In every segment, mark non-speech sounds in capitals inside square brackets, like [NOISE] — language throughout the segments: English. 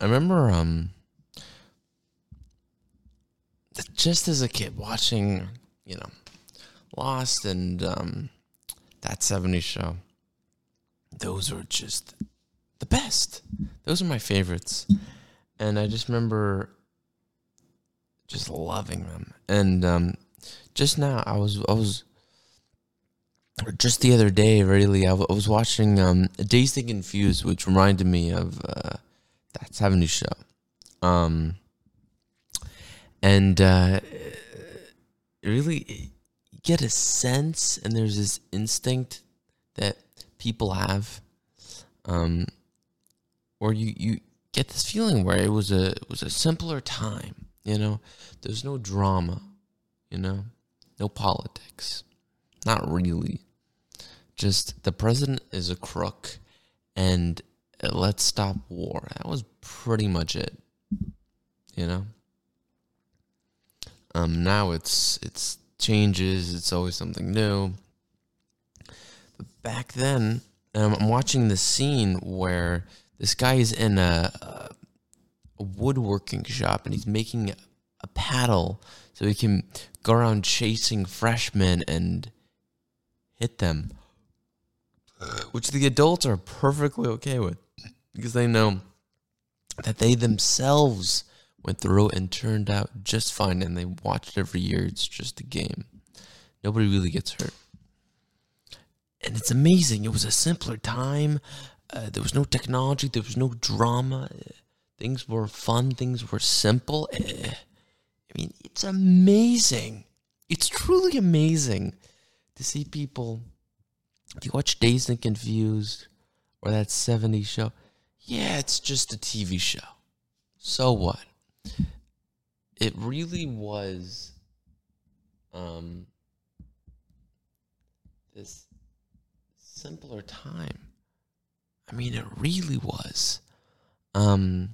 I remember um just as a kid watching, you know, Lost and um that 70s show. Those were just the best. Those are my favorites. And I just remember just loving them. And um just now I was I was or just the other day, really, I, w- I was watching um, Dazed and Confused, which reminded me of uh, that 70s show. Um, and uh, really, get a sense, and there's this instinct that people have, um, or you, you get this feeling where it was a it was a simpler time. You know, there's no drama. You know, no politics. Not really just the president is a crook and let's stop war. That was pretty much it. You know? Um now it's it's changes, it's always something new. But back then, um, I'm watching the scene where this guy is in a, a woodworking shop and he's making a paddle so he can go around chasing freshmen and hit them which the adults are perfectly okay with because they know that they themselves went through and turned out just fine and they watch it every year. It's just a game. Nobody really gets hurt. And it's amazing. It was a simpler time. Uh, there was no technology, there was no drama. Things were fun, things were simple. Eh, I mean, it's amazing. It's truly amazing to see people If you watch Dazed and Confused or that 70s show, yeah, it's just a TV show. So what? It really was um this simpler time. I mean, it really was. Um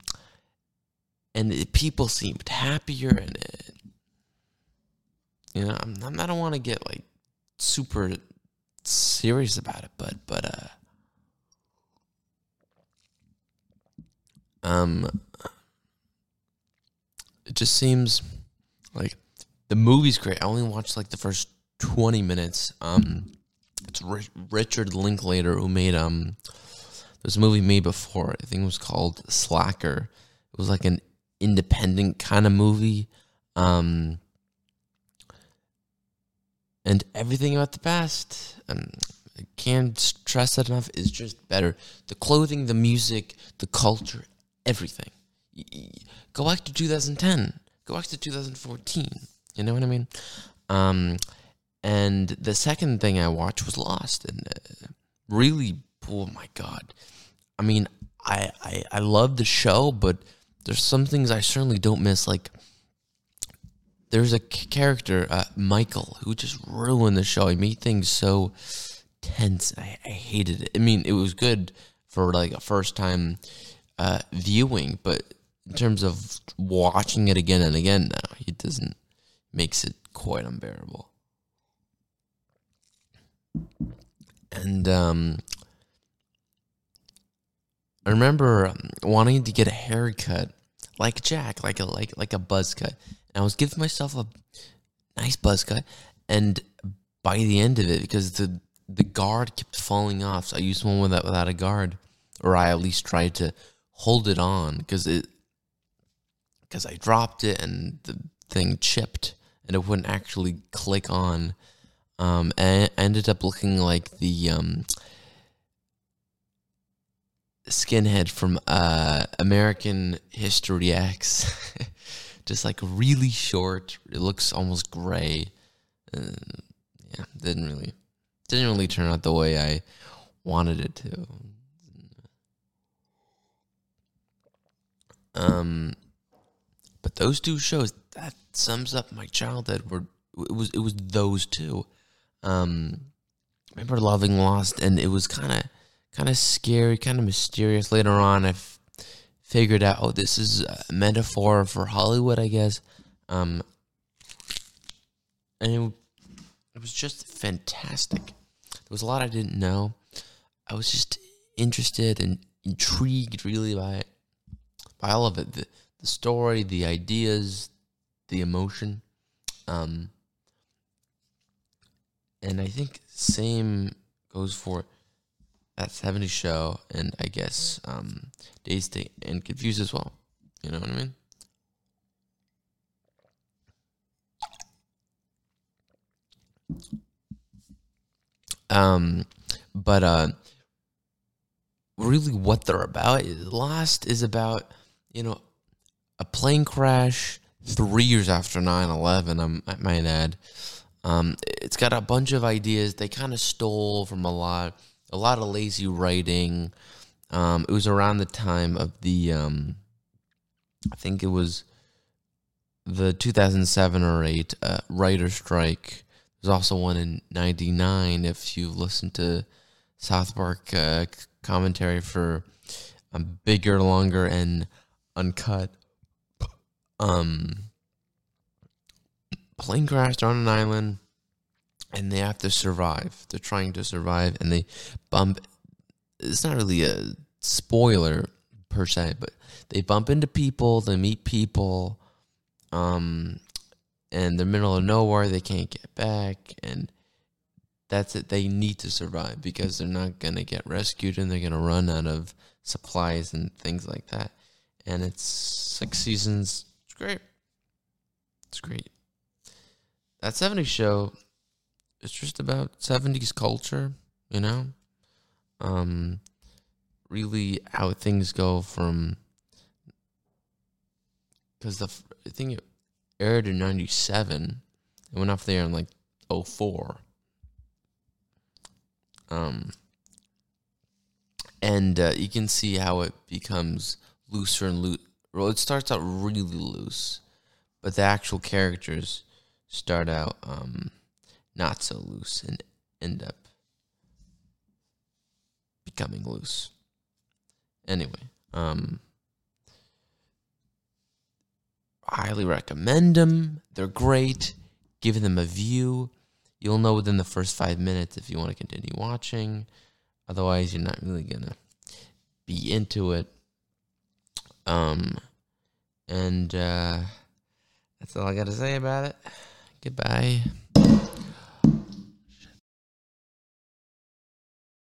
and people seemed happier and it, you know, I'm, I'm, I don't want to get like super serious about it, but but uh um it just seems like the movie's great. I only watched like the first 20 minutes. Um it's Richard Linklater who made um a movie made before. I think it was called Slacker. It was like an independent kind of movie. Um and everything about the past um, I can't stress that enough is just better the clothing the music the culture everything go back to 2010 go back to 2014 you know what i mean um, and the second thing i watched was lost and uh, really oh my god i mean I, I i love the show but there's some things i certainly don't miss like there's a character, uh, Michael, who just ruined the show. He made things so tense. I, I, hated it. I mean, it was good for like a first time uh, viewing, but in terms of watching it again and again, now it doesn't makes it quite unbearable. And um, I remember um, wanting to get a haircut like Jack, like a like like a buzz cut. And I was giving myself a nice buzz cut, and by the end of it, because the the guard kept falling off, so I used one without without a guard, or I at least tried to hold it on because it because I dropped it and the thing chipped and it wouldn't actually click on. Um, and ended up looking like the um, skinhead from uh, American History X. [LAUGHS] just like really short. It looks almost gray. Uh, yeah, didn't really didn't really turn out the way I wanted it to. Um, but those two shows that sums up my childhood. Were it was it was those two. Um, I remember loving Lost, and it was kind of kind of scary, kind of mysterious. Later on, I figured out, oh, this is a metaphor for Hollywood, I guess. Um, and it, it was just fantastic. There was a lot I didn't know. I was just interested and intrigued, really, by I love it. The, the story, the ideas, the emotion. Um, and I think same goes for that 70s show and I guess um, Dazed and Confused as well. You know what I mean? Um, but uh, really, what they're about is Lost is about you know a plane crash three years after 9-11 I'm, might add. Um, it's got a bunch of ideas. They kind of stole from a lot a lot of lazy writing. Um, it was around the time of the um, i think it was the 2007 or 8 uh, writer strike. There's also one in 99 if you listen to south park uh, commentary for bigger longer and uncut um plane crashed on an island and they have to survive. They're trying to survive and they bump it's not really a spoiler per se, but they bump into people, they meet people, um and they're in the middle of nowhere, they can't get back and that's it. They need to survive because they're not gonna get rescued and they're gonna run out of supplies and things like that. And it's six seasons. It's great. It's great. That 70s show is just about 70s culture, you know? Um really how things go from cuz the I think it aired in 97. It went off there in like 04. Um and uh, you can see how it becomes looser and loose. Well, it starts out really loose, but the actual characters start out um, not so loose and end up becoming loose. Anyway, um, highly recommend them. They're great. Give them a view. You'll know within the first five minutes if you want to continue watching. Otherwise, you're not really gonna be into it. Um, and uh, that's all I got to say about it. Goodbye.